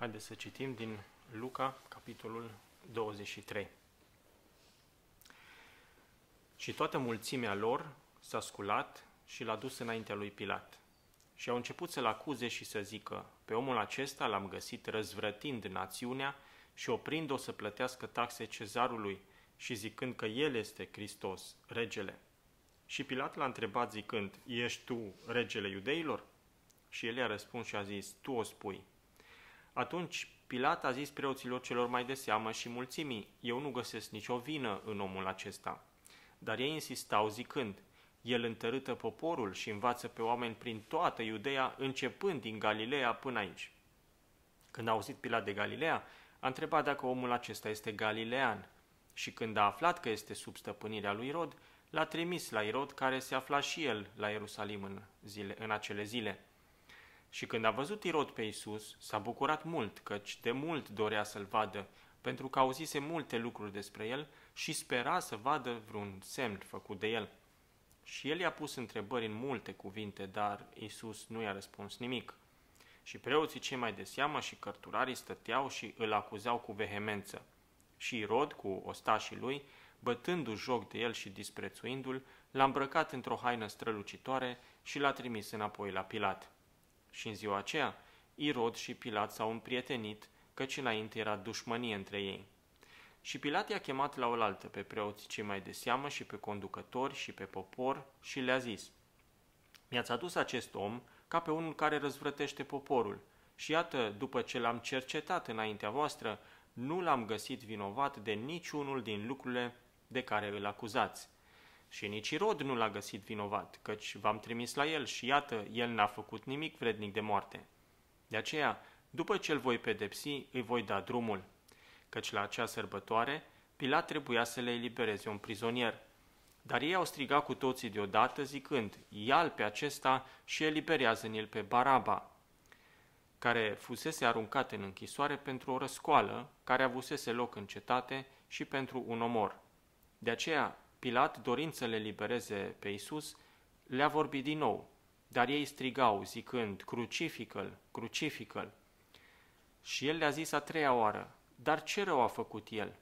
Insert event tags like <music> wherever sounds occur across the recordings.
Haideți să citim din Luca, capitolul 23. Și toată mulțimea lor s-a sculat și l-a dus înaintea lui Pilat. Și au început să-l acuze și să zică, pe omul acesta l-am găsit răzvrătind națiunea și oprind-o să plătească taxe cezarului și zicând că el este Hristos, regele. Și Pilat l-a întrebat zicând, ești tu regele iudeilor? Și el i-a răspuns și a zis, tu o spui. Atunci Pilat a zis preoților celor mai de seamă și mulțimii, eu nu găsesc nicio vină în omul acesta. Dar ei insistau zicând, el întărâtă poporul și învață pe oameni prin toată Iudeea, începând din Galileea până aici. Când a auzit Pilat de Galileea, a întrebat dacă omul acesta este galilean și când a aflat că este sub stăpânirea lui Irod, l-a trimis la Irod, care se afla și el la Ierusalim în, zile, în acele zile. Și când a văzut Irod pe Isus, s-a bucurat mult, căci de mult dorea să-l vadă, pentru că auzise multe lucruri despre el și spera să vadă vreun semn făcut de el. Și el i-a pus întrebări în multe cuvinte, dar Isus nu i-a răspuns nimic. Și preoții cei mai de seamă și cărturarii stăteau și îl acuzau cu vehemență. Și Irod, cu ostașii lui, bătându joc de el și disprețuindu-l, l-a îmbrăcat într-o haină strălucitoare și l-a trimis înapoi la Pilat. Și în ziua aceea, Irod și Pilat s-au împrietenit, căci înainte era dușmănie între ei. Și Pilat i-a chemat la oaltă pe preoții cei mai de seamă și pe conducători și pe popor și le-a zis, Mi-ați adus acest om ca pe unul care răzvrătește poporul și iată, după ce l-am cercetat înaintea voastră, nu l-am găsit vinovat de niciunul din lucrurile de care îl acuzați. Și nici Irod nu l-a găsit vinovat, căci v-am trimis la el și iată, el n-a făcut nimic vrednic de moarte. De aceea, după ce îl voi pedepsi, îi voi da drumul. Căci la acea sărbătoare, Pilat trebuia să le elibereze un prizonier. Dar ei au strigat cu toții deodată, zicând, ia pe acesta și eliberează-ne-l pe Baraba, care fusese aruncat în închisoare pentru o răscoală care avusese loc în cetate și pentru un omor. De aceea, Pilat, dorind să le libereze pe Isus, le-a vorbit din nou, dar ei strigau, zicând, crucifică-l, crucifică-l. Și el le-a zis a treia oară, dar ce rău a făcut el?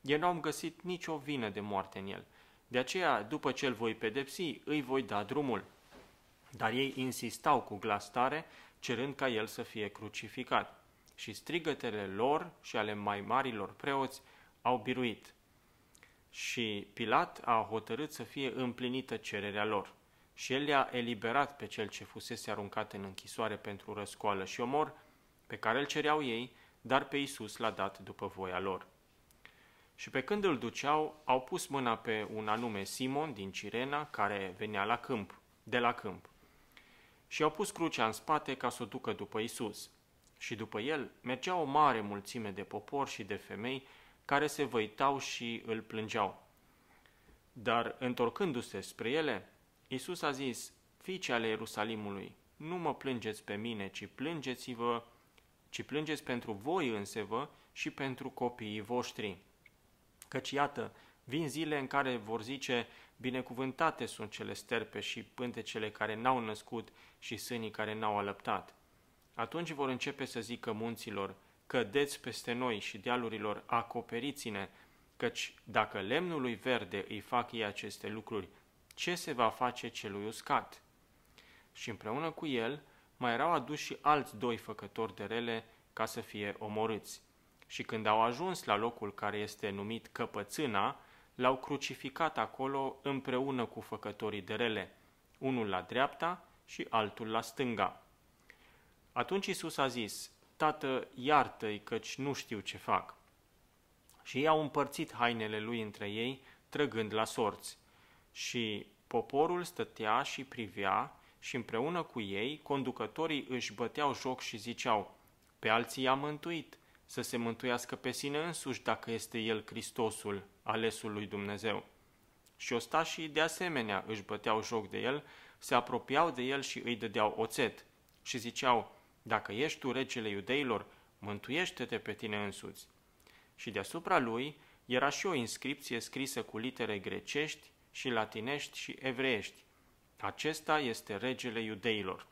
Eu nu am găsit nicio vină de moarte în el. De aceea, după ce îl voi pedepsi, îi voi da drumul. Dar ei insistau cu glas tare, cerând ca el să fie crucificat. Și strigătele lor și ale mai marilor preoți au biruit. Și Pilat a hotărât să fie împlinită cererea lor. Și el le-a eliberat pe cel ce fusese aruncat în închisoare pentru răscoală și omor, pe care îl cereau ei, dar pe Isus l-a dat după voia lor. Și pe când îl duceau, au pus mâna pe un anume Simon din Cirena, care venea la câmp, de la câmp. Și au pus crucea în spate ca să o ducă după Isus. Și după el mergea o mare mulțime de popor și de femei care se văitau și îl plângeau. Dar, întorcându-se spre ele, Isus a zis, Fiice ale Ierusalimului, nu mă plângeți pe mine, ci plângeți-vă, ci plângeți pentru voi însevă și pentru copiii voștri. Căci iată, vin zile în care vor zice, binecuvântate sunt cele sterpe și pântecele care n-au născut și sânii care n-au alăptat. Atunci vor începe să zică munților, cădeți peste noi și dealurilor, acoperiți-ne, căci dacă lemnului verde îi fac ei aceste lucruri, ce se va face celui uscat? Și împreună cu el mai erau aduși și alți doi făcători de rele ca să fie omorâți. Și când au ajuns la locul care este numit Căpățâna, l-au crucificat acolo împreună cu făcătorii de rele, unul la dreapta și altul la stânga. Atunci Isus a zis, Tată, iartă-i, căci nu știu ce fac. Și ei au împărțit hainele lui între ei, trăgând la sorți. Și poporul stătea și privea și împreună cu ei, conducătorii își băteau joc și ziceau, pe alții i-a mântuit, să se mântuiască pe sine însuși dacă este el Hristosul, alesul lui Dumnezeu. Și ostașii de asemenea își băteau joc de el, se apropiau de el și îi dădeau oțet și ziceau, dacă ești tu regele iudeilor, mântuiește-te pe tine însuți. Și deasupra lui era și o inscripție scrisă cu litere grecești și latinești și evreiești. Acesta este regele iudeilor.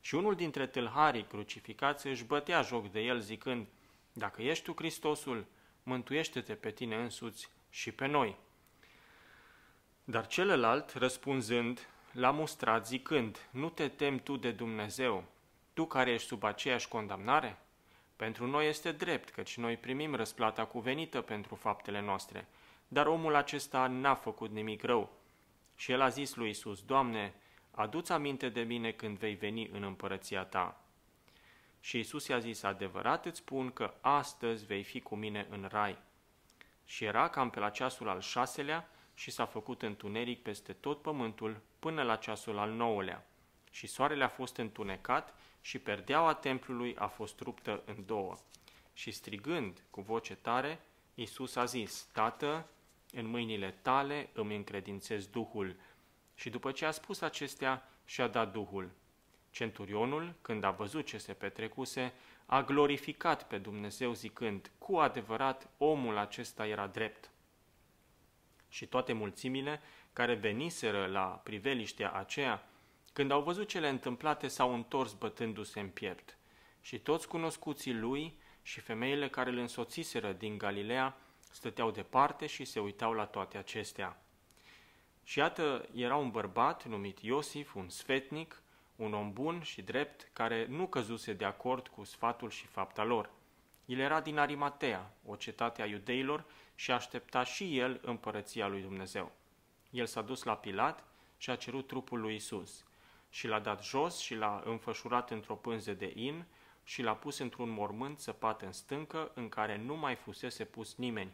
Și unul dintre tâlharii crucificați își bătea joc de el zicând, Dacă ești tu Hristosul, mântuiește-te pe tine însuți și pe noi. Dar celălalt, răspunzând, l-a mustrat zicând, Nu te temi tu de Dumnezeu, tu care ești sub aceeași condamnare? Pentru noi este drept, căci noi primim răsplata cuvenită pentru faptele noastre, dar omul acesta n-a făcut nimic rău. Și el a zis lui Isus, Doamne, adu-ți aminte de mine când vei veni în împărăția ta. Și Isus i-a zis, adevărat îți spun că astăzi vei fi cu mine în rai. Și era cam pe la ceasul al șaselea și s-a făcut întuneric peste tot pământul până la ceasul al nouălea. Și soarele a fost întunecat și perdeaua templului a fost ruptă în două. Și strigând cu voce tare, Iisus a zis, Tată, în mâinile tale îmi încredințez Duhul. Și după ce a spus acestea, și-a dat Duhul. Centurionul, când a văzut ce se petrecuse, a glorificat pe Dumnezeu zicând, cu adevărat omul acesta era drept. Și toate mulțimile care veniseră la priveliștea aceea, când au văzut cele întâmplate, s-au întors bătându-se în piept. Și toți cunoscuții lui și femeile care îl însoțiseră din Galileea stăteau departe și se uitau la toate acestea. Și iată, era un bărbat numit Iosif, un sfetnic, un om bun și drept, care nu căzuse de acord cu sfatul și fapta lor. El era din Arimatea, o cetate a iudeilor, și aștepta și el împărăția lui Dumnezeu. El s-a dus la Pilat și a cerut trupul lui Isus și l-a dat jos și l-a înfășurat într-o pânză de in și l-a pus într-un mormânt săpat în stâncă în care nu mai fusese pus nimeni.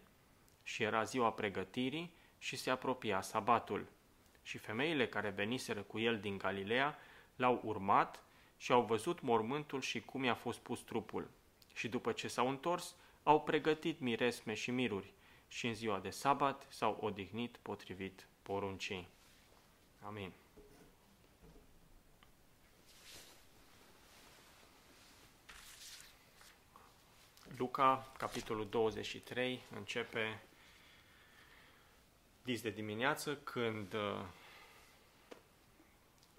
Și era ziua pregătirii și se apropia sabatul. Și femeile care veniseră cu el din Galileea l-au urmat și au văzut mormântul și cum i-a fost pus trupul. Și după ce s-au întors, au pregătit miresme și miruri și în ziua de sabat s-au odihnit potrivit poruncii. Amin. Luca, capitolul 23, începe dis de dimineață când uh,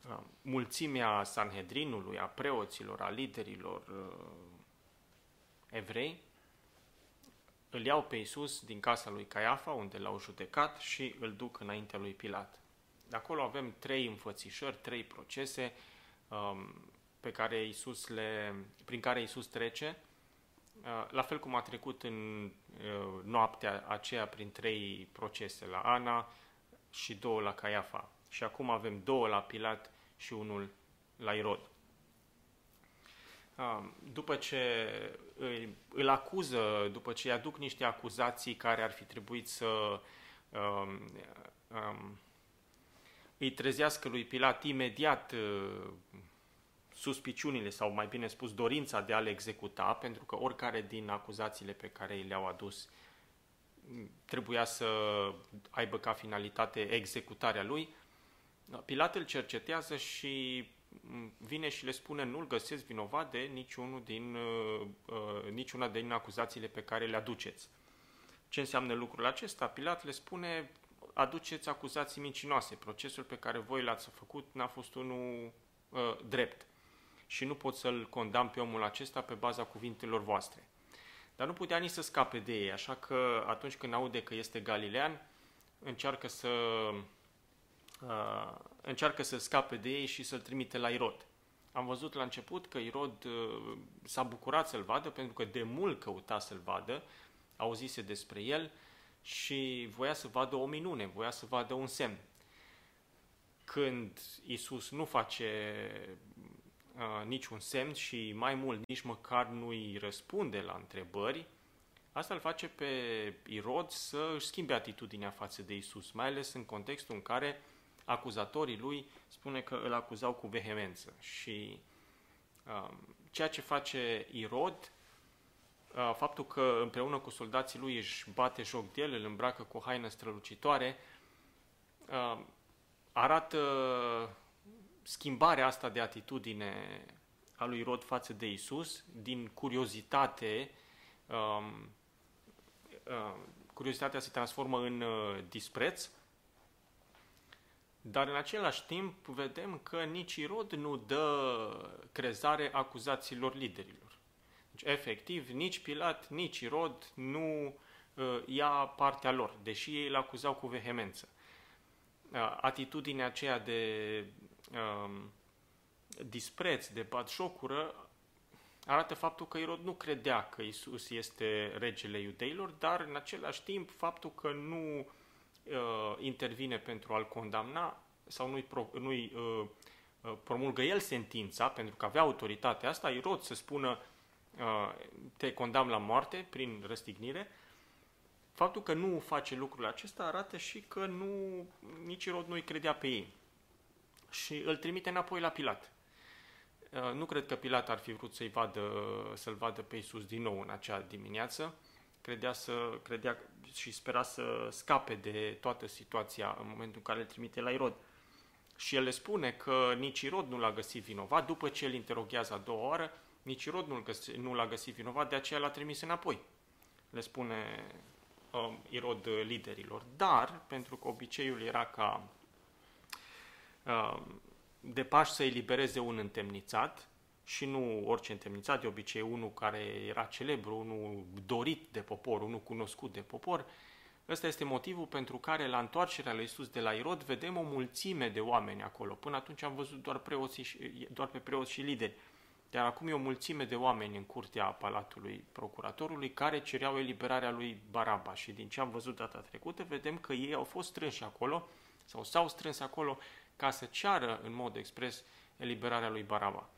uh, mulțimea Sanhedrinului, a preoților, a liderilor uh, evrei, îl iau pe Iisus din casa lui Caiafa, unde l-au judecat, și îl duc înaintea lui Pilat. De acolo avem trei înfățișări, trei procese um, pe care Iisus le, prin care Iisus trece Uh, la fel cum a trecut în uh, noaptea aceea prin trei procese, la Ana și două la Caiafa. Și acum avem două la Pilat și unul la Irod. Uh, după ce îl acuză, după ce îi aduc niște acuzații care ar fi trebuit să um, um, îi trezească lui Pilat imediat suspiciunile sau mai bine spus dorința de a le executa, pentru că oricare din acuzațiile pe care îi le-au adus trebuia să aibă ca finalitate executarea lui, Pilat îl cercetează și vine și le spune nu-l găsesc vinovat de niciunul din, uh, uh, niciuna din acuzațiile pe care le aduceți. Ce înseamnă lucrul acesta? Pilat le spune aduceți acuzații mincinoase. Procesul pe care voi l-ați făcut n-a fost unul uh, drept și nu pot să-l condamn pe omul acesta pe baza cuvintelor voastre. Dar nu putea nici să scape de ei, așa că atunci când aude că este galilean, încearcă să, uh, încearcă să scape de ei și să-l trimite la Irod. Am văzut la început că Irod uh, s-a bucurat să-l vadă, pentru că de mult căuta să-l vadă, auzise despre el și voia să vadă o minune, voia să vadă un semn. Când Isus nu face uh, niciun semn și mai mult nici măcar nu îi răspunde la întrebări, asta îl face pe Irod să își schimbe atitudinea față de Isus, mai ales în contextul în care acuzatorii lui spune că îl acuzau cu vehemență. Și uh, ceea ce face Irod, uh, faptul că împreună cu soldații lui își bate joc de el, îl îmbracă cu o haină strălucitoare, uh, arată schimbarea asta de atitudine a lui Rod față de Isus, din curiozitate, um, uh, curiozitatea se transformă în uh, dispreț Dar în același timp vedem că nici Irod nu dă crezare acuzațiilor liderilor. Deci, efectiv, nici Pilat, nici Irod nu uh, ia partea lor, deși ei îl acuzau cu vehemență. Uh, atitudinea aceea de uh, dispreț, de batjocură, arată faptul că Irod nu credea că Isus este regele iudeilor, dar în același timp faptul că nu uh, intervine pentru a-l condamna sau nu-i, pro, nu-i uh, uh, promulgă el sentința, pentru că avea autoritatea asta, Irod să spună uh, te condamn la moarte prin răstignire, faptul că nu face lucrul acesta arată și că nu, nici Irod nu-i credea pe ei. Și îl trimite înapoi la Pilat. Uh, nu cred că Pilat ar fi vrut să-i vadă, să-l vadă pe Iisus din nou în acea dimineață. Credea, să, credea și spera să scape de toată situația în momentul în care îl trimite la Irod. Și el le spune că nici Irod nu l-a găsit vinovat, după ce îl interoghează a doua oară, nici Irod nu, găsi, nu l-a găsit vinovat, de aceea l-a trimis înapoi. Le spune uh, Irod liderilor. Dar, pentru că obiceiul era ca uh, de Paști să elibereze un întemnițat și nu orice întemnițat, de obicei unul care era celebru, unul dorit de popor, unul cunoscut de popor. Ăsta este motivul pentru care la întoarcerea lui Iisus de la Irod vedem o mulțime de oameni acolo. Până atunci am văzut doar, preoții și, doar pe preoți și lideri. Dar acum e o mulțime de oameni în curtea palatului procuratorului care cereau eliberarea lui Baraba și din ce am văzut data trecută vedem că ei au fost strânși acolo sau s-au strâns acolo ca să ceară în mod expres eliberarea lui Baraba.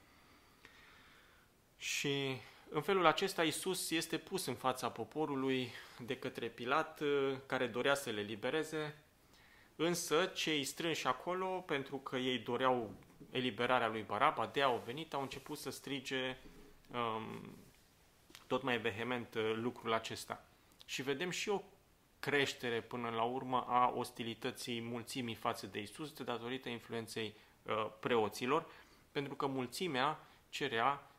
Și în felul acesta Isus este pus în fața poporului de către Pilat, care dorea să le libereze, însă cei strânși acolo, pentru că ei doreau eliberarea lui Baraba, de au venit, au început să strige um, tot mai vehement uh, lucrul acesta. Și vedem și o creștere până la urmă a ostilității mulțimii față de Isus de datorită influenței uh, preoților, pentru că mulțimea cerea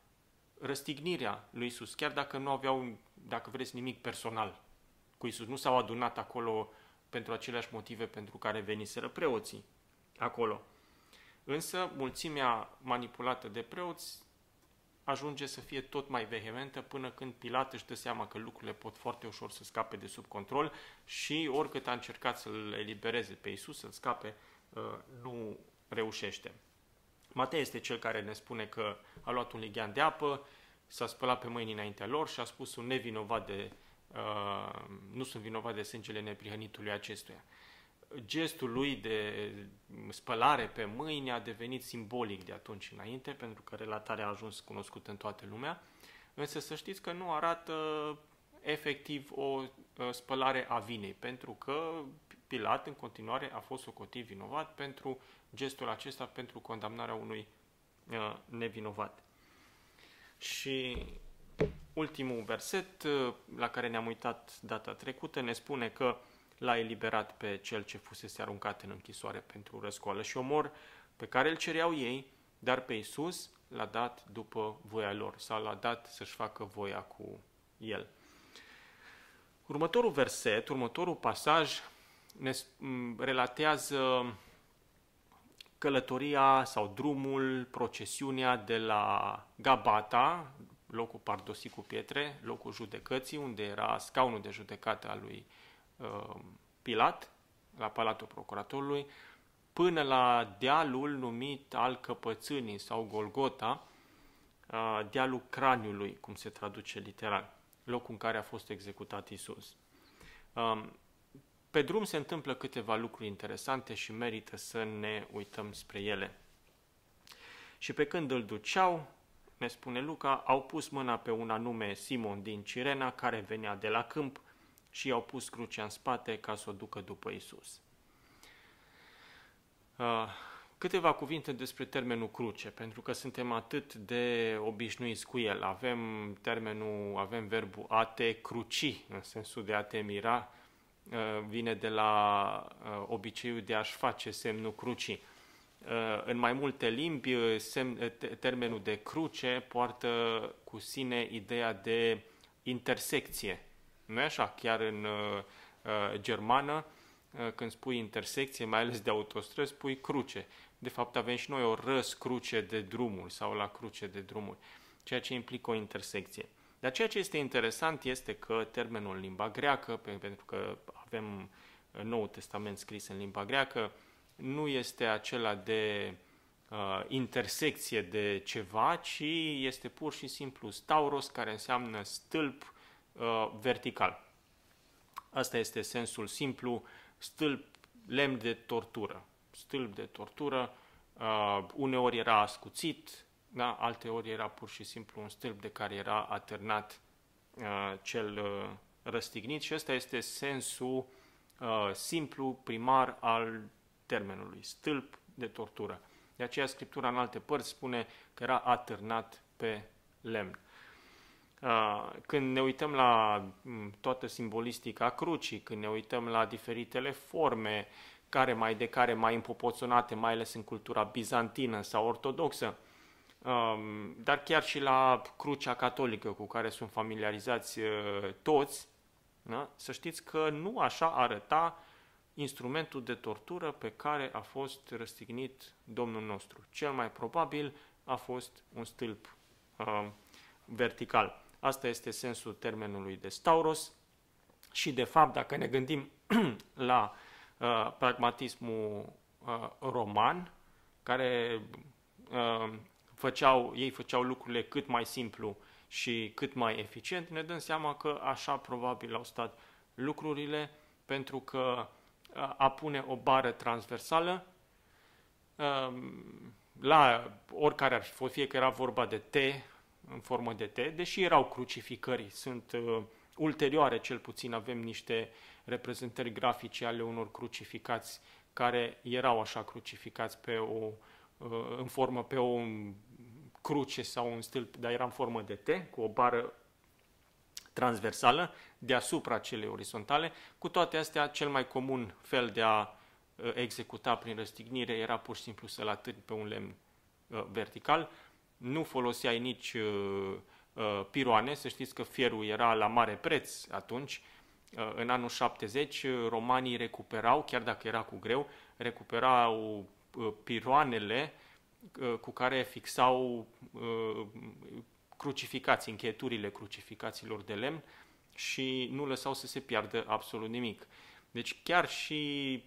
răstignirea lui Isus, chiar dacă nu aveau, dacă vreți, nimic personal cu Isus. Nu s-au adunat acolo pentru aceleași motive pentru care veniseră preoții acolo. Însă, mulțimea manipulată de preoți ajunge să fie tot mai vehementă până când Pilat își dă seama că lucrurile pot foarte ușor să scape de sub control și oricât a încercat să-l elibereze pe Isus, să-l scape, uh, nu reușește. Matei este cel care ne spune că a luat un lighean de apă, s-a spălat pe mâini înaintea lor și a spus un nevinovat de, uh, nu sunt vinovat de sângele neprihănitului acestuia gestul lui de spălare pe mâini a devenit simbolic de atunci înainte, pentru că relatarea a ajuns cunoscută în toată lumea, însă să știți că nu arată efectiv o spălare a vinei, pentru că Pilat în continuare a fost socotit vinovat pentru gestul acesta, pentru condamnarea unui uh, nevinovat. Și ultimul verset uh, la care ne-am uitat data trecută ne spune că l-a eliberat pe cel ce fusese aruncat în închisoare pentru răscoală și omor pe care îl cereau ei, dar pe Iisus l-a dat după voia lor sau l-a dat să-și facă voia cu el. Următorul verset, următorul pasaj ne relatează călătoria sau drumul, procesiunea de la Gabata, locul pardosit cu pietre, locul judecății, unde era scaunul de judecată al lui Uh, Pilat, la Palatul Procuratorului, până la dealul numit al căpățânii sau Golgota, uh, dealul craniului, cum se traduce literal, locul în care a fost executat Isus. Um, pe drum se întâmplă câteva lucruri interesante și merită să ne uităm spre ele. Și pe când îl duceau, ne spune Luca, au pus mâna pe un anume Simon din Cirena, care venea de la câmp, și i-au pus crucea în spate ca să o ducă după Isus. Uh, câteva cuvinte despre termenul cruce, pentru că suntem atât de obișnuiți cu el. Avem termenul, avem verbul a te cruci, în sensul de a te mira, uh, vine de la uh, obiceiul de a-și face semnul crucii. În mai multe limbi, semn, termenul de cruce poartă cu sine ideea de intersecție, nu așa? Chiar în uh, uh, germană uh, când spui intersecție, mai ales de autostrăzi, spui cruce. De fapt, avem și noi o răscruce de drumuri sau la cruce de drumuri, ceea ce implică o intersecție. Dar ceea ce este interesant este că termenul în limba greacă, pentru că avem Noul Testament scris în limba greacă, nu este acela de uh, intersecție de ceva, ci este pur și simplu stauros, care înseamnă stâlp uh, vertical. Asta este sensul simplu, stâlp, lemn de tortură. Stâlp de tortură, uh, uneori era ascuțit, da? alte ori era pur și simplu un stâlp de care era atârnat uh, cel uh, răstignit și ăsta este sensul uh, simplu, primar al termenului, stâlp de tortură. De aceea Scriptura în alte părți spune că era atârnat pe lemn. Uh, când ne uităm la mm, toată simbolistica crucii, când ne uităm la diferitele forme, care mai de care mai împopoțonate, mai ales în cultura bizantină sau ortodoxă, um, dar chiar și la crucea catolică cu care sunt familiarizați uh, toți, da? să știți că nu așa arăta instrumentul de tortură pe care a fost răstignit Domnul nostru. Cel mai probabil a fost un stâlp uh, vertical. Asta este sensul termenului de stauros. Și, de fapt, dacă ne gândim <clears throat> la uh, pragmatismul uh, roman, care uh, făceau, ei făceau lucrurile cât mai simplu și cât mai eficient, ne dăm seama că așa probabil au stat lucrurile, pentru că a pune o bară transversală la oricare ar fi fost, fie că era vorba de T, în formă de T, deși erau crucificări, sunt uh, ulterioare cel puțin avem niște reprezentări grafice ale unor crucificați care erau așa crucificați pe o, uh, în formă pe o cruce sau un stâlp, dar era în formă de T, cu o bară transversală deasupra celei orizontale. Cu toate astea, cel mai comun fel de a uh, executa prin răstignire era pur și simplu să-l atârni pe un lemn uh, vertical. Nu foloseai nici uh, piroane, să știți că fierul era la mare preț atunci. În anul 70, romanii recuperau, chiar dacă era cu greu, recuperau piroanele cu care fixau crucificații, încheieturile crucificațiilor de lemn și nu lăsau să se piardă absolut nimic. Deci chiar și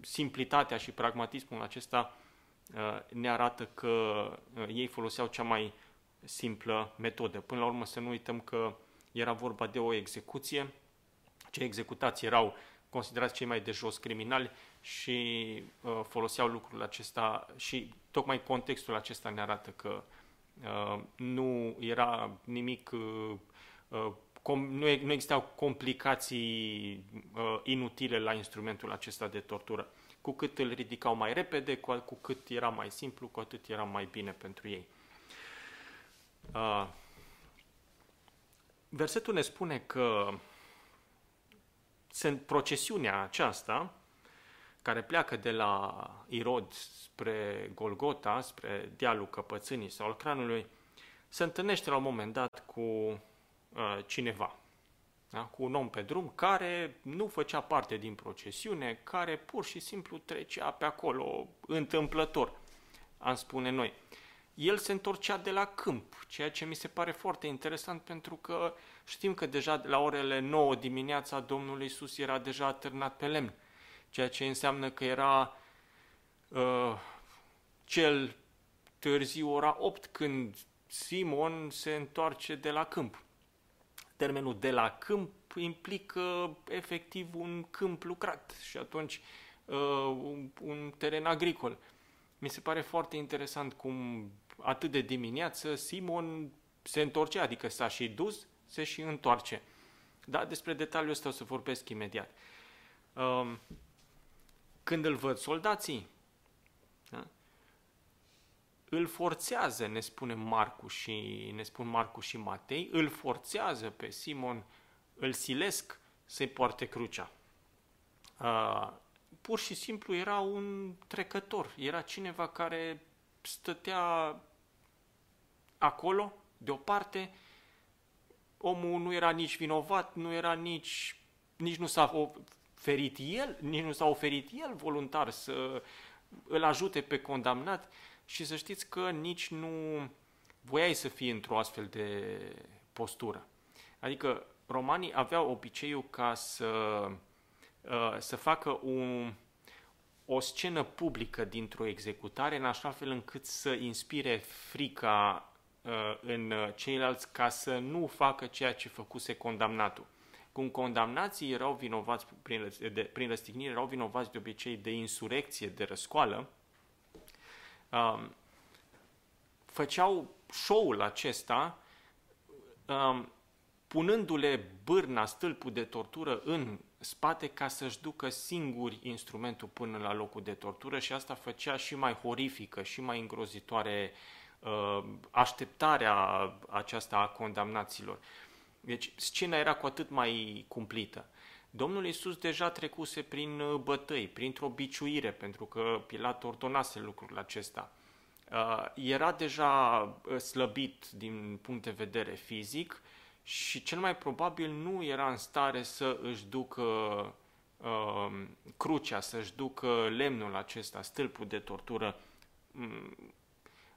simplitatea și pragmatismul acesta uh, ne arată că uh, ei foloseau cea mai simplă metodă. Până la urmă să nu uităm că era vorba de o execuție, cei executați erau considerați cei mai de jos criminali și uh, foloseau lucrul acesta și tocmai contextul acesta ne arată că Uh, nu era nimic, uh, uh, com, nu, nu existau complicații inutile la instrumentul acesta de tortură. Cu cât îl ridicau mai repede, cu, cu cât era mai simplu, cu atât era mai bine pentru ei. Versetul ne spune că procesiunea aceasta, care pleacă de la Irod spre Golgota, spre dealul căpățânii sau al cranului, se întâlnește la un moment dat cu uh, cineva, da? cu un om pe drum care nu făcea parte din procesiune, care pur și simplu trecea pe acolo întâmplător, am spune noi. El se întorcea de la câmp, ceea ce mi se pare foarte interesant pentru că știm că deja de la orele 9 dimineața Domnul Iisus era deja atârnat pe lemn, ceea ce înseamnă că era uh, cel târziu ora 8 când Simon se întoarce de la câmp. Termenul de la câmp implică efectiv un câmp lucrat și atunci uh, un, un teren agricol. Mi se pare foarte interesant cum atât de dimineață Simon se întorce, adică s-a și dus, se și întoarce. Da, despre detaliul ăsta o să vorbesc imediat. Uh, când îl văd soldații, da? Îl forțează, ne spune Marcu și ne spun Marcu și Matei, îl forțează pe Simon, îl silesc să-i poarte crucea. Uh, pur și simplu era un trecător, era cineva care stătea acolo, deoparte, omul nu era nici vinovat, nu era nici, nici nu s-a oferit el, nici nu s-a oferit el voluntar să îl ajute pe condamnat și să știți că nici nu voiai să fie într-o astfel de postură. Adică romanii aveau obiceiul ca să, uh, să facă un, o scenă publică dintr-o executare în așa fel încât să inspire frica uh, în ceilalți ca să nu facă ceea ce făcuse condamnatul. Cum condamnații erau vinovați prin, de, prin răstignire, erau vinovați de obicei de insurecție, de răscoală, um, făceau show-ul acesta um, punându-le bârna, stâlpul de tortură în spate ca să-și ducă singuri instrumentul până la locul de tortură și asta făcea și mai horifică și mai îngrozitoare uh, așteptarea aceasta a condamnaților. Deci scena era cu atât mai cumplită. Domnul Iisus deja trecuse prin uh, bătăi, printr-o biciuire, pentru că Pilat ordonase lucrul acesta. Uh, era deja uh, slăbit din punct de vedere fizic și cel mai probabil nu era în stare să își ducă uh, crucea, să-și ducă lemnul acesta, stâlpul de tortură um,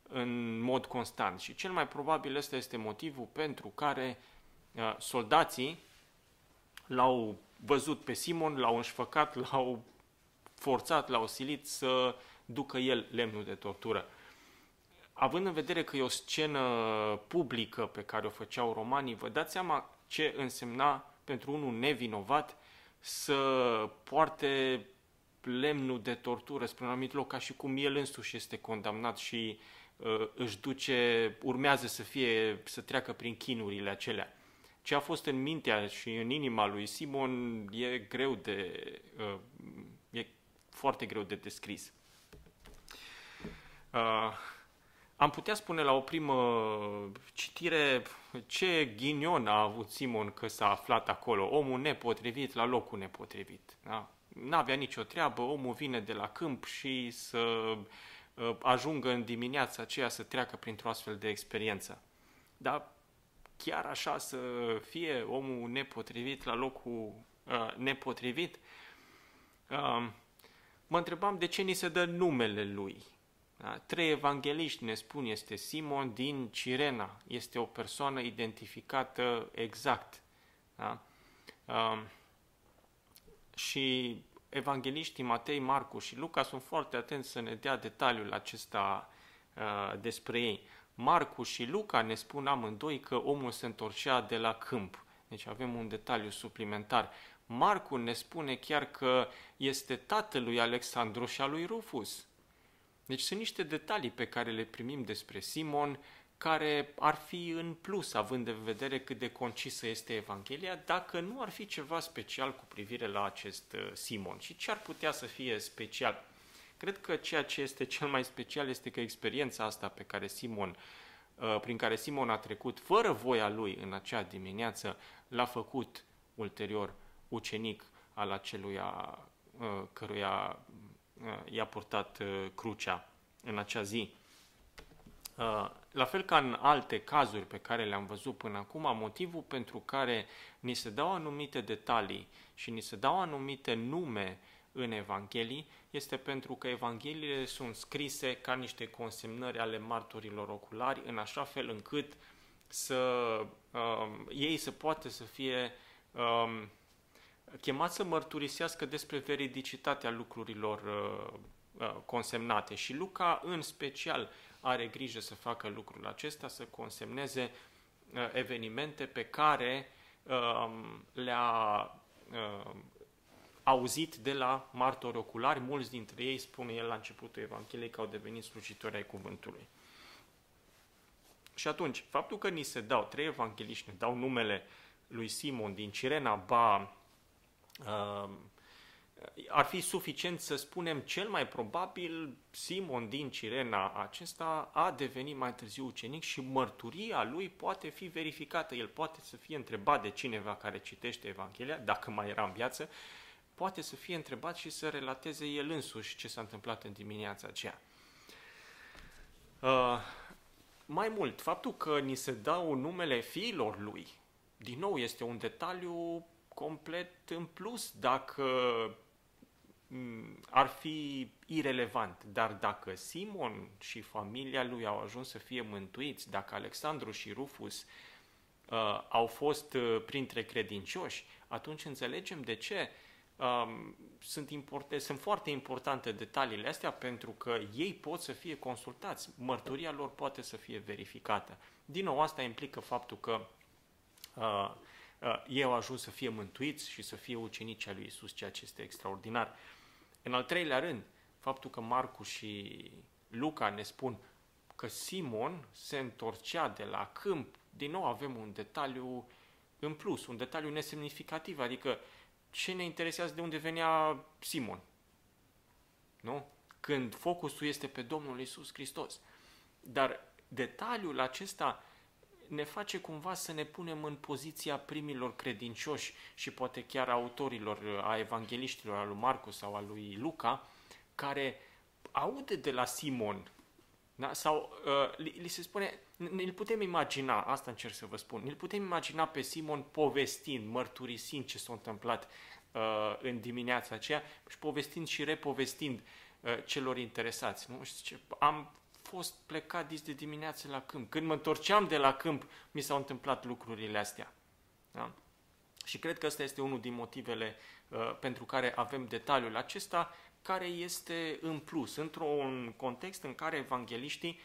în mod constant. Și cel mai probabil ăsta este motivul pentru care uh, soldații l-au văzut pe Simon, l-au înșfăcat, <laughs> l-au forțat, l-au silit să ducă el lemnul de tortură având în vedere că e o scenă publică pe care o făceau romanii, vă dați seama ce însemna pentru unul nevinovat să poarte lemnul de tortură spre un anumit loc, ca și cum el însuși este condamnat și uh, își duce, urmează să fie, să treacă prin chinurile acelea. Ce a fost în mintea și în inima lui Simon e greu de, uh, e foarte greu de descris. Uh, am putea spune la o primă citire ce ghinion a avut Simon că s-a aflat acolo, omul nepotrivit la locul nepotrivit. Da? N-avea nicio treabă, omul vine de la câmp și să uh, ajungă în dimineața aceea să treacă printr-o astfel de experiență. Dar chiar așa să fie omul nepotrivit la locul uh, nepotrivit? Uh, mă întrebam de ce ni se dă numele lui da? Trei evangeliști ne spun este Simon din Cirena. Este o persoană identificată exact. Da? Um, și evangeliștii Matei, Marcu și Luca sunt foarte atenți să ne dea detaliul acesta uh, despre ei. Marcu și Luca ne spun amândoi că omul se întorcea de la câmp. Deci avem un detaliu suplimentar. Marcu ne spune chiar că este tatăl lui Alexandru și al lui Rufus. Deci sunt niște detalii pe care le primim despre Simon, care ar fi în plus, având în vedere cât de concisă este Evanghelia, dacă nu ar fi ceva special cu privire la acest uh, Simon. Și ce ar putea să fie special? Cred că ceea ce este cel mai special este că experiența asta pe care Simon, uh, prin care Simon a trecut fără voia lui în acea dimineață, l-a făcut ulterior ucenic al aceluia uh, căruia Uh, i-a purtat uh, crucea în acea zi. Uh, la fel ca în alte cazuri pe care le-am văzut până acum, motivul pentru care ni se dau anumite detalii și ni se dau anumite nume în Evanghelii este pentru că Evangheliile sunt scrise ca niște consemnări ale martorilor oculari, în așa fel încât să uh, ei să poată să fie uh, chemat să mărturisească despre veridicitatea lucrurilor uh, uh, consemnate. Și Luca în special are grijă să facă lucrul acesta, să consemneze uh, evenimente pe care um, le-a auzit de la martori oculari, mulți dintre ei, spune el la începutul Evangheliei, că au devenit slujitori ai cuvântului. Și atunci, faptul că ni se dau, trei evangeliști ne dau numele lui Simon din Cirena, ba ar fi suficient să spunem cel mai probabil Simon din Cirena acesta a devenit mai târziu ucenic și mărturia lui poate fi verificată. El poate să fie întrebat de cineva care citește Evanghelia, dacă mai era în viață, poate să fie întrebat și să relateze el însuși ce s-a întâmplat în dimineața aceea. Uh, mai mult, faptul că ni se dau numele fiilor lui, din nou este un detaliu complet în plus dacă mm, ar fi irelevant. Dar dacă Simon și familia lui au ajuns să fie mântuiți, dacă Alexandru și Rufus uh, au fost uh, printre credincioși, atunci înțelegem de ce um, sunt, importe, sunt foarte importante detaliile astea pentru că ei pot să fie consultați, mărturia lor poate să fie verificată. Din nou, asta implică faptul că uh, uh, ei au ajuns să fie mântuiți și să fie ucenici al lui Isus, ceea ce este extraordinar. În al treilea rând, faptul că Marcu și Luca ne spun că Simon se întorcea de la câmp, din nou avem un detaliu în plus, un detaliu nesemnificativ, adică ce ne interesează de unde venea Simon? Nu? Când focusul este pe Domnul Isus Hristos. Dar detaliul acesta ne face cumva să ne punem în poziția primilor credincioși și poate chiar autorilor, a evangeliștilor, al lui Marcu sau al lui Luca, care aude de la Simon da? Sau uh, li, li se spune, ne-l putem imagina, asta încerc să vă spun, ne-l putem imagina pe Simon povestind, mărturisind ce s-a întâmplat uh, în dimineața aceea și povestind și repovestind uh, celor interesați. Nu? Și zice, am fost plecat dis de dimineață la câmp. Când mă întorceam de la câmp, mi s-au întâmplat lucrurile astea. Da? Și cred că ăsta este unul din motivele uh, pentru care avem detaliul acesta, care este în plus, într-un context în care evangeliștii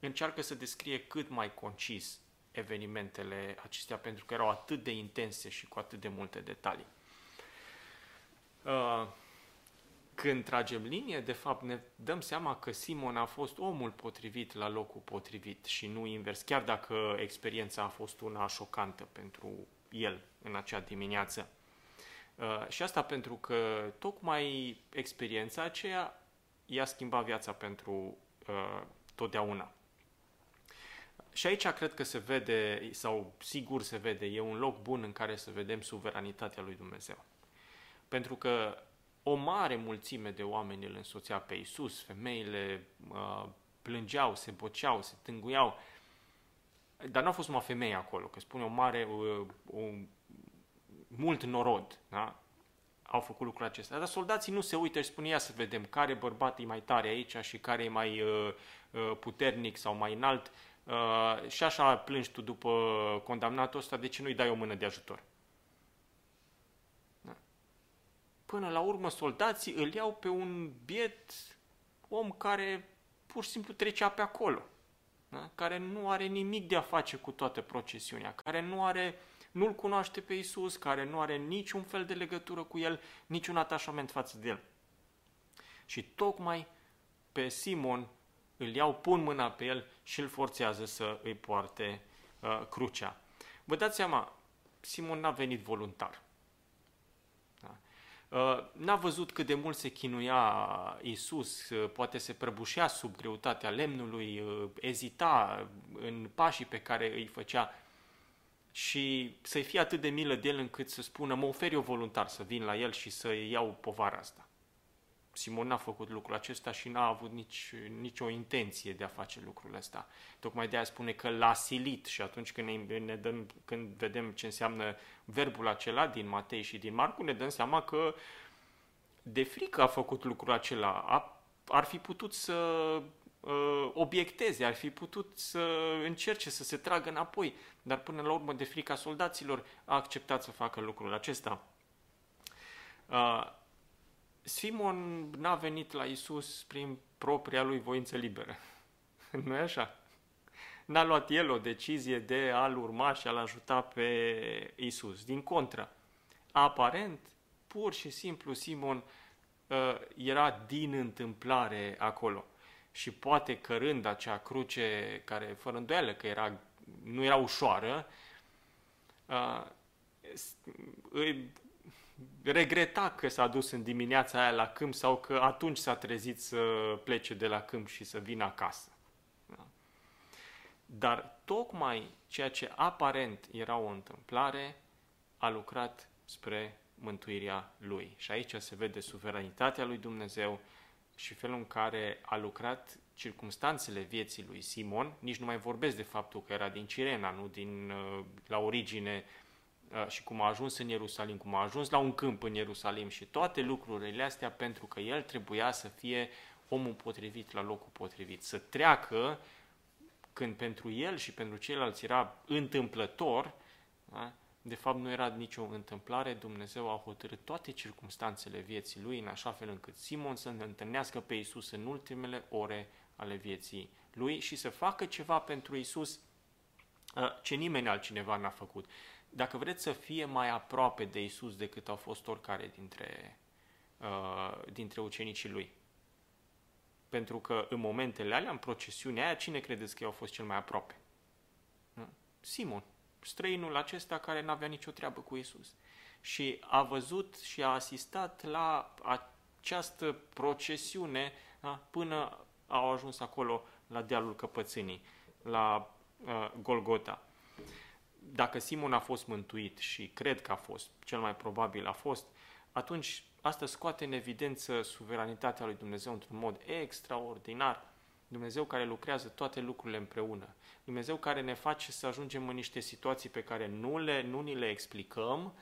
încearcă să descrie cât mai concis evenimentele acestea, pentru că erau atât de intense și cu atât de multe detalii. Uh, când tragem linie, de fapt ne dăm seama că Simon a fost omul potrivit la locul potrivit și nu invers, chiar dacă experiența a fost una șocantă pentru el în acea dimineață. Uh, și asta pentru că tocmai experiența aceea i-a schimbat viața pentru uh, totdeauna. Și aici cred că se vede, sau sigur se vede, e un loc bun în care să vedem suveranitatea lui Dumnezeu. Pentru că o mare mulțime de oameni îl însoțea pe Isus, femeile uh, plângeau, se boceau, se tânguiau, dar nu a fost numai femei acolo, că spune o mare, uh, un mult norod, da? au făcut lucrul acesta. Dar soldații nu se uită și spun, ia să vedem care bărbat e mai tare aici și care e mai uh, uh, puternic sau mai înalt uh, și așa plângi tu după condamnatul ăsta, de ce nu-i dai o mână de ajutor? Da. Până la urmă soldații îl iau pe un biet om care pur și simplu trecea pe acolo, da? care nu are nimic de a face cu toată procesiunea, care nu are uh, nu-L cunoaște pe Isus, care nu are niciun fel de legătură cu El, niciun atașament față de El. Și tocmai pe Simon îl iau, pun mâna pe el și îl forțează să îi poarte uh, crucea. Vă dați seama, Simon n-a venit voluntar. Da? Uh, n-a văzut cât de mult se chinuia Isus, uh, poate se prăbușea sub greutatea lemnului, uh, ezita în pașii pe care îi făcea și să-i fie atât de milă de el încât să spună, mă ofer eu voluntar să vin la el și să iau povara asta. Simon n-a făcut lucrul acesta și n-a avut nici, nicio intenție de a face lucrul ăsta. Tocmai de aia spune că l-a silit și atunci când, ne, ne dăm, când vedem ce înseamnă verbul acela din Matei și din Marcu, ne dăm seama că de frică a făcut lucrul acela. A, ar fi putut să uh, obiecteze, ar fi putut să încerce să se tragă înapoi, dar până la urmă, de frica soldaților, a acceptat să facă lucrul acesta. Uh, Simon n-a venit la Isus prin propria lui voință liberă. <laughs> nu e așa? N-a luat el o decizie de a-l urma și a-l ajuta pe Isus. Din contră, aparent, pur și simplu, Simon uh, era din întâmplare acolo și poate cărând acea cruce care, fără îndoială că era, nu era ușoară, uh, îi regreta că s-a dus în dimineața aia la câmp sau că atunci s-a trezit să plece de la câmp și să vină acasă. Da? Dar tocmai ceea ce aparent era o întâmplare a lucrat spre mântuirea lui. Și aici se vede suveranitatea lui Dumnezeu, și felul în care a lucrat circumstanțele vieții lui Simon, nici nu mai vorbesc de faptul că era din Cirena, nu din, uh, la origine uh, și cum a ajuns în Ierusalim, cum a ajuns la un câmp în Ierusalim și toate lucrurile astea pentru că el trebuia să fie omul potrivit la locul potrivit, să treacă când pentru el și pentru ceilalți era întâmplător, da? De fapt nu era nicio întâmplare, Dumnezeu a hotărât toate circumstanțele vieții lui în așa fel încât Simon să întâlnească pe Isus în ultimele ore ale vieții lui și să facă ceva pentru Isus uh, ce nimeni altcineva n-a făcut. Dacă vreți să fie mai aproape de Isus decât au fost oricare dintre, uh, dintre ucenicii lui. Pentru că în momentele alea, în procesiunea aia, cine credeți că i-au fost cel mai aproape? Simon, străinul acesta care n-avea nicio treabă cu Isus. Și a văzut și a asistat la această procesiune da, până au ajuns acolo la dealul căpățânii, la uh, Golgota. Dacă Simon a fost mântuit și cred că a fost, cel mai probabil a fost, atunci asta scoate în evidență suveranitatea lui Dumnezeu într-un mod extraordinar. Dumnezeu care lucrează toate lucrurile împreună. Dumnezeu care ne face să ajungem în niște situații pe care nu, le, nu ni le explicăm,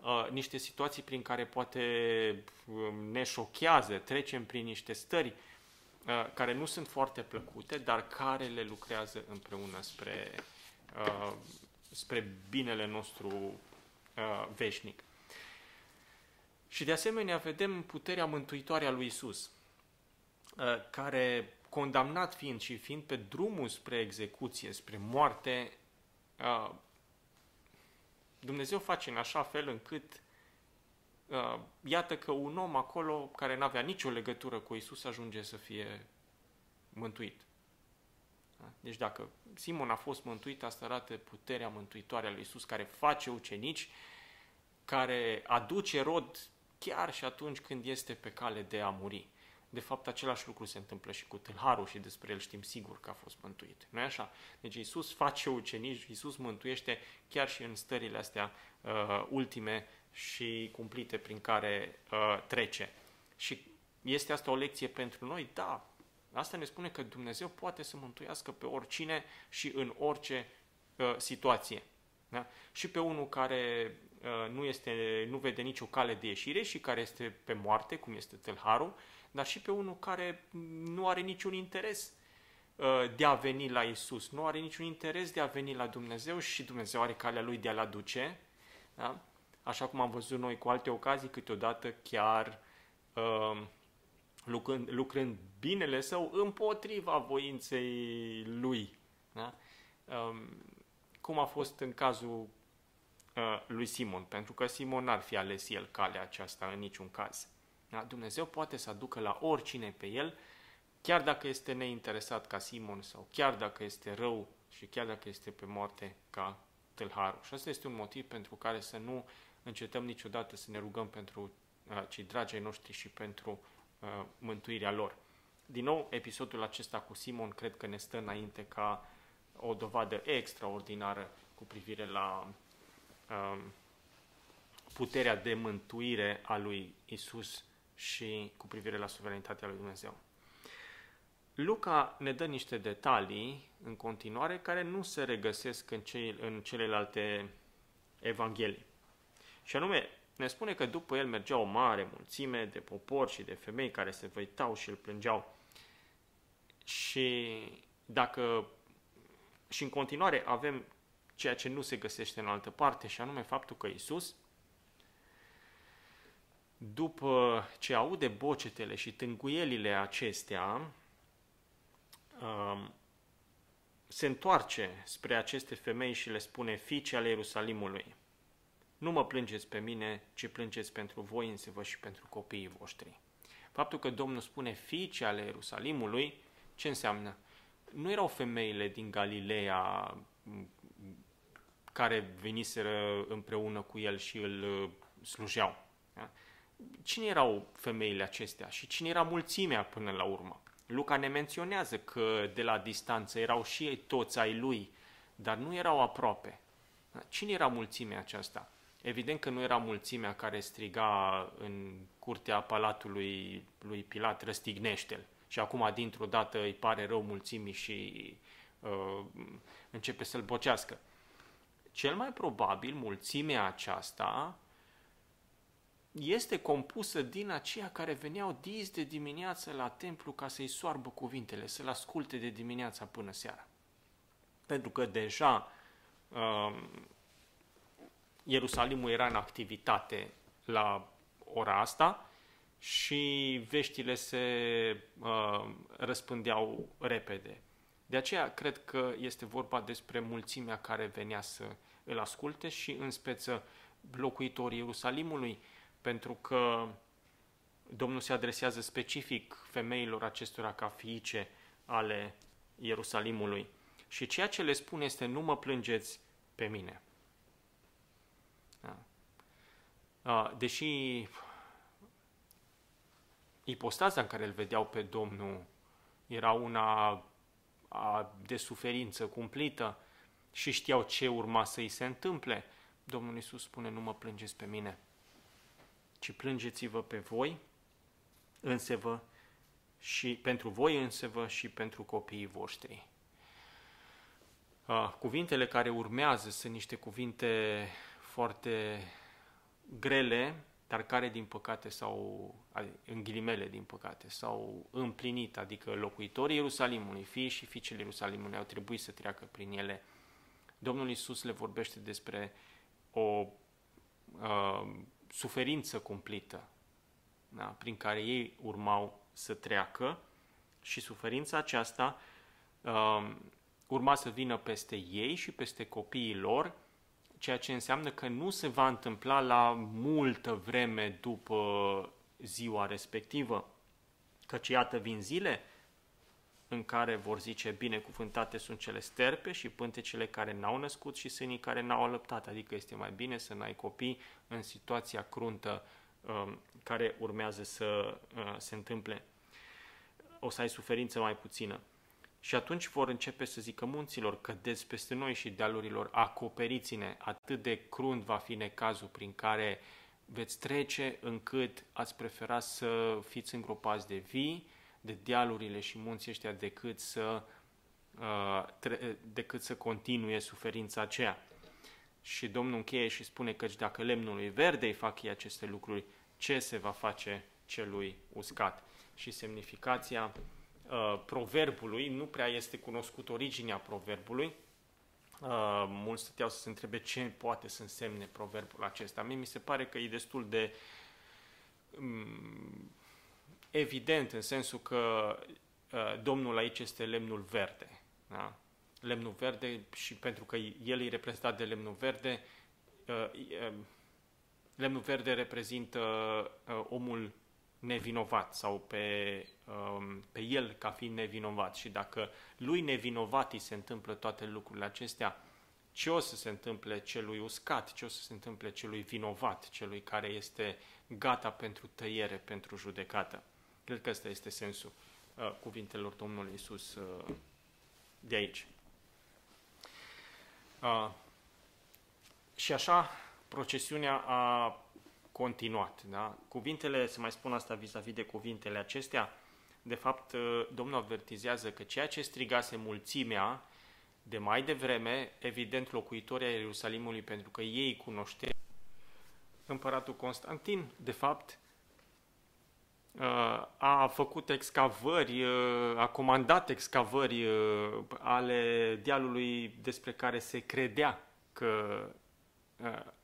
uh, niște situații prin care poate um, ne șochează, trecem prin niște stări uh, care nu sunt foarte plăcute, dar care le lucrează împreună spre, uh, spre binele nostru uh, veșnic. Și de asemenea vedem puterea mântuitoare a lui Isus, uh, care, condamnat fiind și fiind pe drumul spre execuție, spre moarte, uh, Dumnezeu face în așa fel încât uh, iată că un om acolo care nu avea nicio legătură cu Isus ajunge să fie mântuit. Da? Deci dacă Simon a fost mântuit, asta arată puterea mântuitoare a lui Isus care face ucenici, care aduce rod chiar și atunci când este pe cale de a muri. De fapt, același lucru se întâmplă și cu tâlharul și despre el știm sigur că a fost mântuit. nu e așa? Deci Isus face ucenici, Isus mântuiește chiar și în stările astea uh, ultime și cumplite prin care uh, trece. Și este asta o lecție pentru noi? Da. Asta ne spune că Dumnezeu poate să mântuiască pe oricine și în orice uh, situație. Da? Și pe unul care uh, nu, este, nu vede nicio cale de ieșire și care este pe moarte, cum este tâlharul, dar și pe unul care nu are niciun interes uh, de a veni la Isus, nu are niciun interes de a veni la Dumnezeu și Dumnezeu are calea lui de a-l aduce. Da? Așa cum am văzut noi cu alte ocazii, câteodată chiar uh, lucrând, lucrând binele său împotriva voinței lui. Da? Um, cum a fost în cazul uh, lui Simon, pentru că Simon n-ar fi ales el calea aceasta în niciun caz. Da? Dumnezeu poate să aducă la oricine pe el, chiar dacă este neinteresat ca Simon sau chiar dacă este rău și chiar dacă este pe moarte ca tâlharul. Și asta este un motiv pentru care să nu încetăm niciodată să ne rugăm pentru uh, cei dragi ai noștri și pentru uh, mântuirea lor. Din nou, episodul acesta cu Simon cred că ne stă înainte ca o dovadă extraordinară cu privire la uh, puterea de mântuire a lui Isus și cu privire la suveranitatea lui Dumnezeu. Luca ne dă niște detalii în continuare care nu se regăsesc în, cei, în celelalte evanghelii. Și anume, ne spune că după el mergea o mare mulțime de popor și de femei care se văitau și îl plângeau. Și dacă și în continuare avem ceea ce nu se găsește în altă parte, și anume faptul că Isus după ce aude bocetele și tânguielile acestea, um, se întoarce spre aceste femei și le spune, fiice ale Ierusalimului, nu mă plângeți pe mine, ci plângeți pentru voi însevă și pentru copiii voștri. Faptul că Domnul spune fiice ale Ierusalimului, ce înseamnă? Nu erau femeile din Galileea care veniseră împreună cu el și îl uh, slujeau. Da? Cine erau femeile acestea și cine era mulțimea până la urmă? Luca ne menționează că de la distanță erau și ei toți ai lui, dar nu erau aproape. Cine era mulțimea aceasta? Evident că nu era mulțimea care striga în curtea palatului lui Pilat, răstignește-l. Și acum, dintr-o dată, îi pare rău mulțimii și uh, începe să-l bocească. cel mai probabil mulțimea aceasta este compusă din aceia care veneau dis de dimineață la templu ca să-i soarbă cuvintele, să-l asculte de dimineața până seara. Pentru că deja um, Ierusalimul era în activitate la ora asta și veștile se uh, răspândeau repede. De aceea cred că este vorba despre mulțimea care venea să îl asculte și în speță locuitorii Ierusalimului, pentru că Domnul se adresează specific femeilor acestora ca fiice ale Ierusalimului. Și ceea ce le spune este nu mă plângeți pe mine. Da. Deși ipostaza în care îl vedeau pe Domnul era una de suferință cumplită și știau ce urma să îi se întâmple, Domnul Iisus spune, nu mă plângeți pe mine, ci plângeți-vă pe voi, însevă, și pentru voi însevă și pentru copiii voștri. Cuvintele care urmează sunt niște cuvinte foarte grele, dar care, din păcate, sau în ghilimele, din păcate, s-au împlinit, adică locuitorii Ierusalimului, fii și fiicele Ierusalimului au trebuit să treacă prin ele. Domnul Isus le vorbește despre o uh, suferință cumplită da, prin care ei urmau să treacă și suferința aceasta uh, urma să vină peste ei și peste copiii lor, ceea ce înseamnă că nu se va întâmpla la multă vreme după ziua respectivă. Căci iată vin zile în care vor zice binecuvântate sunt cele sterpe și pântecele care n-au născut și sânii care n-au alăptat, adică este mai bine să n-ai copii în situația cruntă um, care urmează să uh, se întâmple. O să ai suferință mai puțină. Și atunci vor începe să zică munților, cădeți peste noi și dealurilor, acoperiți-ne, atât de crunt va fi necazul prin care veți trece, încât ați prefera să fiți îngropați de vii, de dealurile și munții ăștia, decât să, uh, decât să continue suferința aceea. Și Domnul încheie și spune că dacă lemnului verde îi fac ei aceste lucruri, ce se va face celui uscat? Și semnificația Uh, proverbului, nu prea este cunoscut originea proverbului. Uh, mulți stăteau să se întrebe ce poate să însemne proverbul acesta. Mie mi se pare că e destul de um, evident în sensul că uh, Domnul aici este lemnul verde. Da? Lemnul verde și pentru că el e reprezentat de lemnul verde, uh, uh, lemnul verde reprezintă uh, omul nevinovat sau pe, um, pe el ca fiind nevinovat. Și dacă lui nevinovat îi se întâmplă toate lucrurile acestea, ce o să se întâmple celui uscat, ce o să se întâmple celui vinovat, celui care este gata pentru tăiere, pentru judecată. Cred că ăsta este sensul uh, cuvintelor Domnului Isus uh, de aici. Uh, și așa, procesiunea a continuat. Da? Cuvintele, să mai spun asta vis-a-vis de cuvintele acestea, de fapt, uh, Domnul avertizează că ceea ce strigase mulțimea de mai devreme, evident locuitorii Ierusalimului, pentru că ei cunoște împăratul Constantin, de fapt, uh, a făcut excavări, uh, a comandat excavări ale dealului despre care se credea că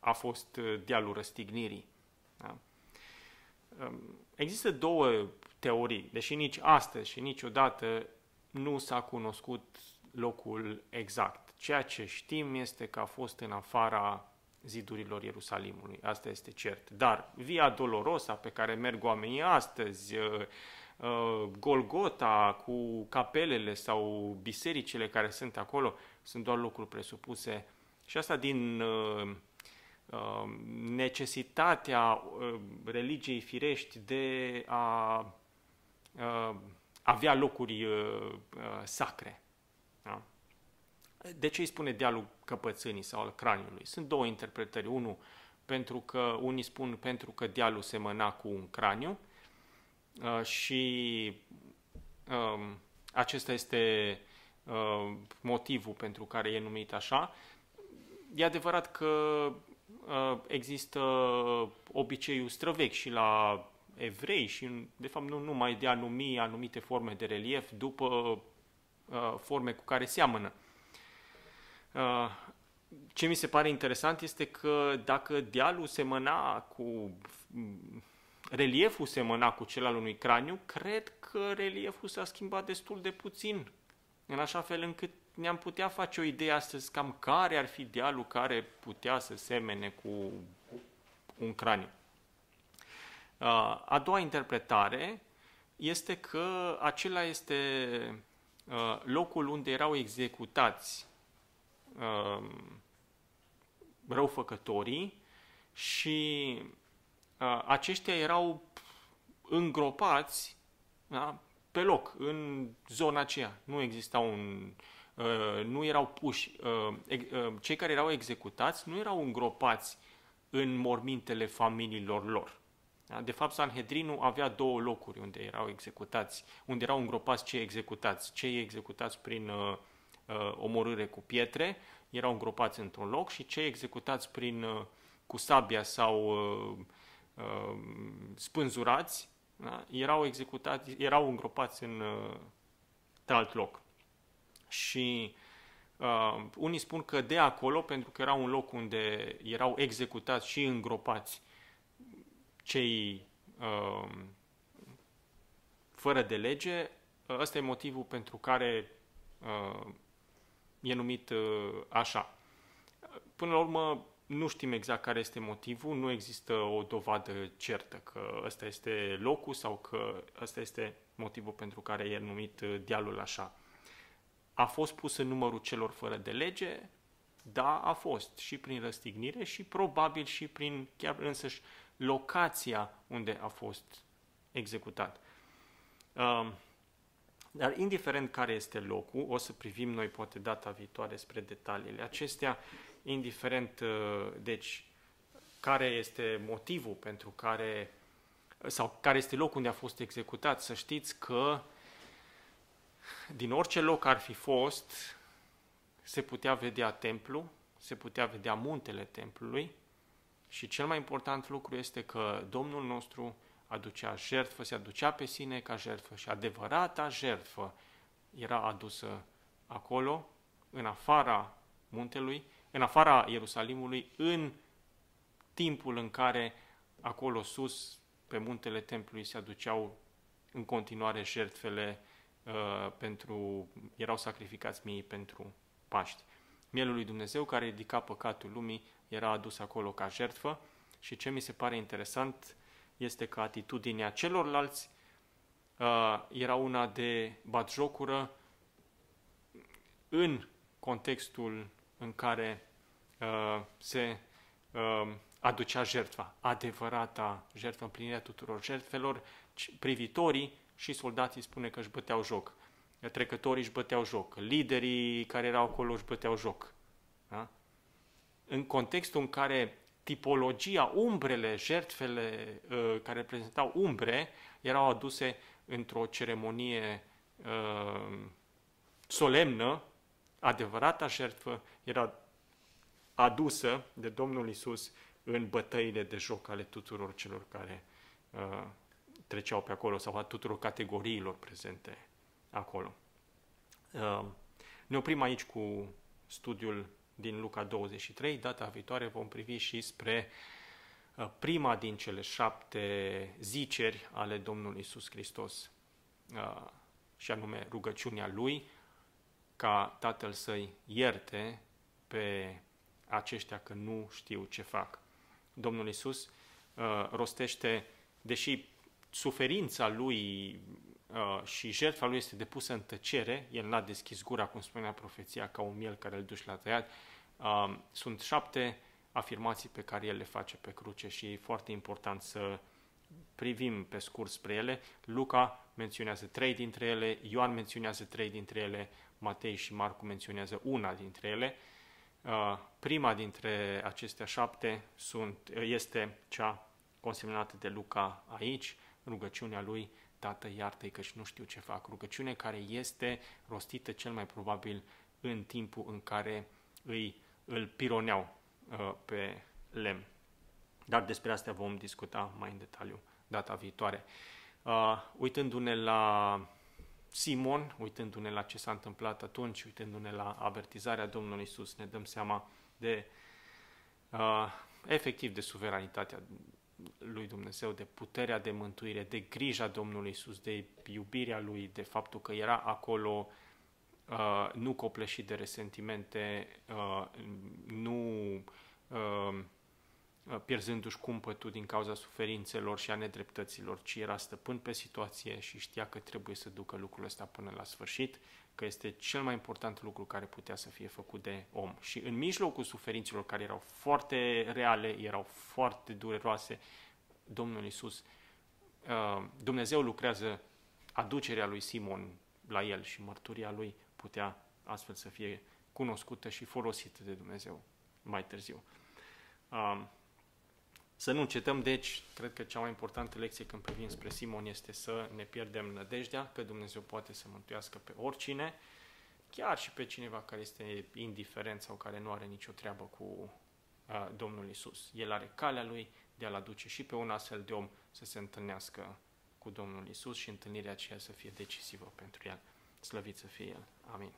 a fost dealul răstignirii. Da? Există două teorii, deși nici astăzi și niciodată nu s-a cunoscut locul exact. Ceea ce știm este că a fost în afara zidurilor Ierusalimului. Asta este cert. Dar Via Dolorosa pe care merg oamenii astăzi, uh, uh, Golgota cu capelele sau bisericile care sunt acolo, sunt doar lucruri presupuse și asta din uh, Um, necesitatea uh, religiei firești de a uh, avea locuri uh, sacre. Da? De ce îi spune dealul căpățânii sau al craniului? Sunt două interpretări. Unul, pentru că unii spun pentru că dealul semăna cu un craniu și um, acesta este motivul pentru care e numit așa e adevărat că uh, există obiceiul străvechi și la evrei și, de fapt, nu numai de a numi anumite forme de relief după uh, forme cu care seamănă. Uh, ce mi se pare interesant este că dacă dealul semăna cu relieful semăna cu cel al unui craniu, cred că relieful s-a schimbat destul de puțin, în așa fel încât ne-am putea face o idee astăzi cam care ar fi dealul care putea să semene cu un craniu. A doua interpretare este că acela este locul unde erau executați răufăcătorii și aceștia erau îngropați da, pe loc, în zona aceea. Nu exista un, Uh, nu erau puși, uh, uh, cei care erau executați nu erau îngropați în mormintele familiilor lor. Da? De fapt, Sanhedrinul avea două locuri unde erau executați, unde erau îngropați cei executați. Cei executați prin uh, uh, omorâre cu pietre erau îngropați într-un loc și cei executați prin uh, cu sabia sau uh, uh, spânzurați da? erau executați, erau îngropați în uh, alt loc. Și uh, unii spun că de acolo, pentru că era un loc unde erau executați și îngropați cei uh, fără de lege, ăsta e motivul pentru care uh, e numit uh, așa. Până la urmă, nu știm exact care este motivul, nu există o dovadă certă că ăsta este locul sau că ăsta este motivul pentru care e numit uh, dealul așa. A fost pus în numărul celor fără de lege? Da, a fost. Și prin răstignire și probabil și prin chiar însăși locația unde a fost executat. Um, dar indiferent care este locul, o să privim noi poate data viitoare spre detaliile acestea, indiferent, uh, deci, care este motivul pentru care, sau care este locul unde a fost executat, să știți că uh, din orice loc ar fi fost, se putea vedea templu, se putea vedea muntele templului și cel mai important lucru este că Domnul nostru aducea jertfă, se aducea pe sine ca jertfă și adevărata jertfă era adusă acolo, în afara muntelui, în afara Ierusalimului, în timpul în care acolo sus, pe muntele templului, se aduceau în continuare jertfele Uh, pentru, erau sacrificați miei pentru Paști. Mielul lui Dumnezeu care ridica păcatul lumii era adus acolo ca jertfă și ce mi se pare interesant este că atitudinea celorlalți uh, era una de batjocură în contextul în care uh, se uh, aducea jertfa, adevărata jertfă, împlinirea tuturor jertfelor, privitorii și soldații spune că își băteau joc. Trecătorii își băteau joc. Liderii care erau acolo își băteau joc. Da? În contextul în care tipologia, umbrele, jertfele uh, care reprezentau umbre, erau aduse într-o ceremonie uh, solemnă, adevărata jertfă era adusă de Domnul Isus în bătăile de joc ale tuturor celor care uh, treceau pe acolo sau a tuturor categoriilor prezente acolo. Uh, ne oprim aici cu studiul din Luca 23. Data viitoare vom privi și spre uh, prima din cele șapte ziceri ale Domnului Isus Hristos, uh, și anume rugăciunea Lui ca Tatăl să-i ierte pe aceștia că nu știu ce fac. Domnul Isus rostește, deși suferința lui uh, și jertfa lui este depusă în tăcere, el n-a deschis gura, cum spunea profeția, ca un miel care îl duci la tăiat. Uh, sunt șapte afirmații pe care el le face pe cruce și e foarte important să privim pe scurt spre ele. Luca menționează trei dintre ele, Ioan menționează trei dintre ele, Matei și Marcu menționează una dintre ele. Uh, prima dintre acestea șapte sunt, este cea consemnată de Luca aici, rugăciunea lui, Tată, iartă-i căci nu știu ce fac. Rugăciune care este rostită cel mai probabil în timpul în care îi îl pironeau uh, pe lemn. Dar despre astea vom discuta mai în detaliu data viitoare. Uh, uitându-ne la Simon, uitându-ne la ce s-a întâmplat atunci, uitându-ne la avertizarea Domnului Isus, ne dăm seama de uh, efectiv de suveranitatea lui Dumnezeu, de puterea de mântuire, de grija Domnului Isus, de iubirea lui, de faptul că era acolo uh, nu copleșit de resentimente, uh, nu uh, pierzându-și cumpătul din cauza suferințelor și a nedreptăților, ci era stăpân pe situație și știa că trebuie să ducă lucrul ăsta până la sfârșit, că este cel mai important lucru care putea să fie făcut de om. Și în mijlocul suferințelor care erau foarte reale, erau foarte dureroase, Domnul Iisus, uh, Dumnezeu lucrează aducerea lui Simon la el și mărturia lui putea astfel să fie cunoscută și folosită de Dumnezeu mai târziu. Uh, să nu încetăm, deci, cred că cea mai importantă lecție când privim spre Simon este să ne pierdem nădejdea că Dumnezeu poate să mântuiască pe oricine, chiar și pe cineva care este indiferent sau care nu are nicio treabă cu uh, Domnul Isus. El are calea lui de a-l aduce și pe un astfel de om să se întâlnească cu Domnul Isus și întâlnirea aceea să fie decisivă pentru el. Slăvit să fie el. Amin.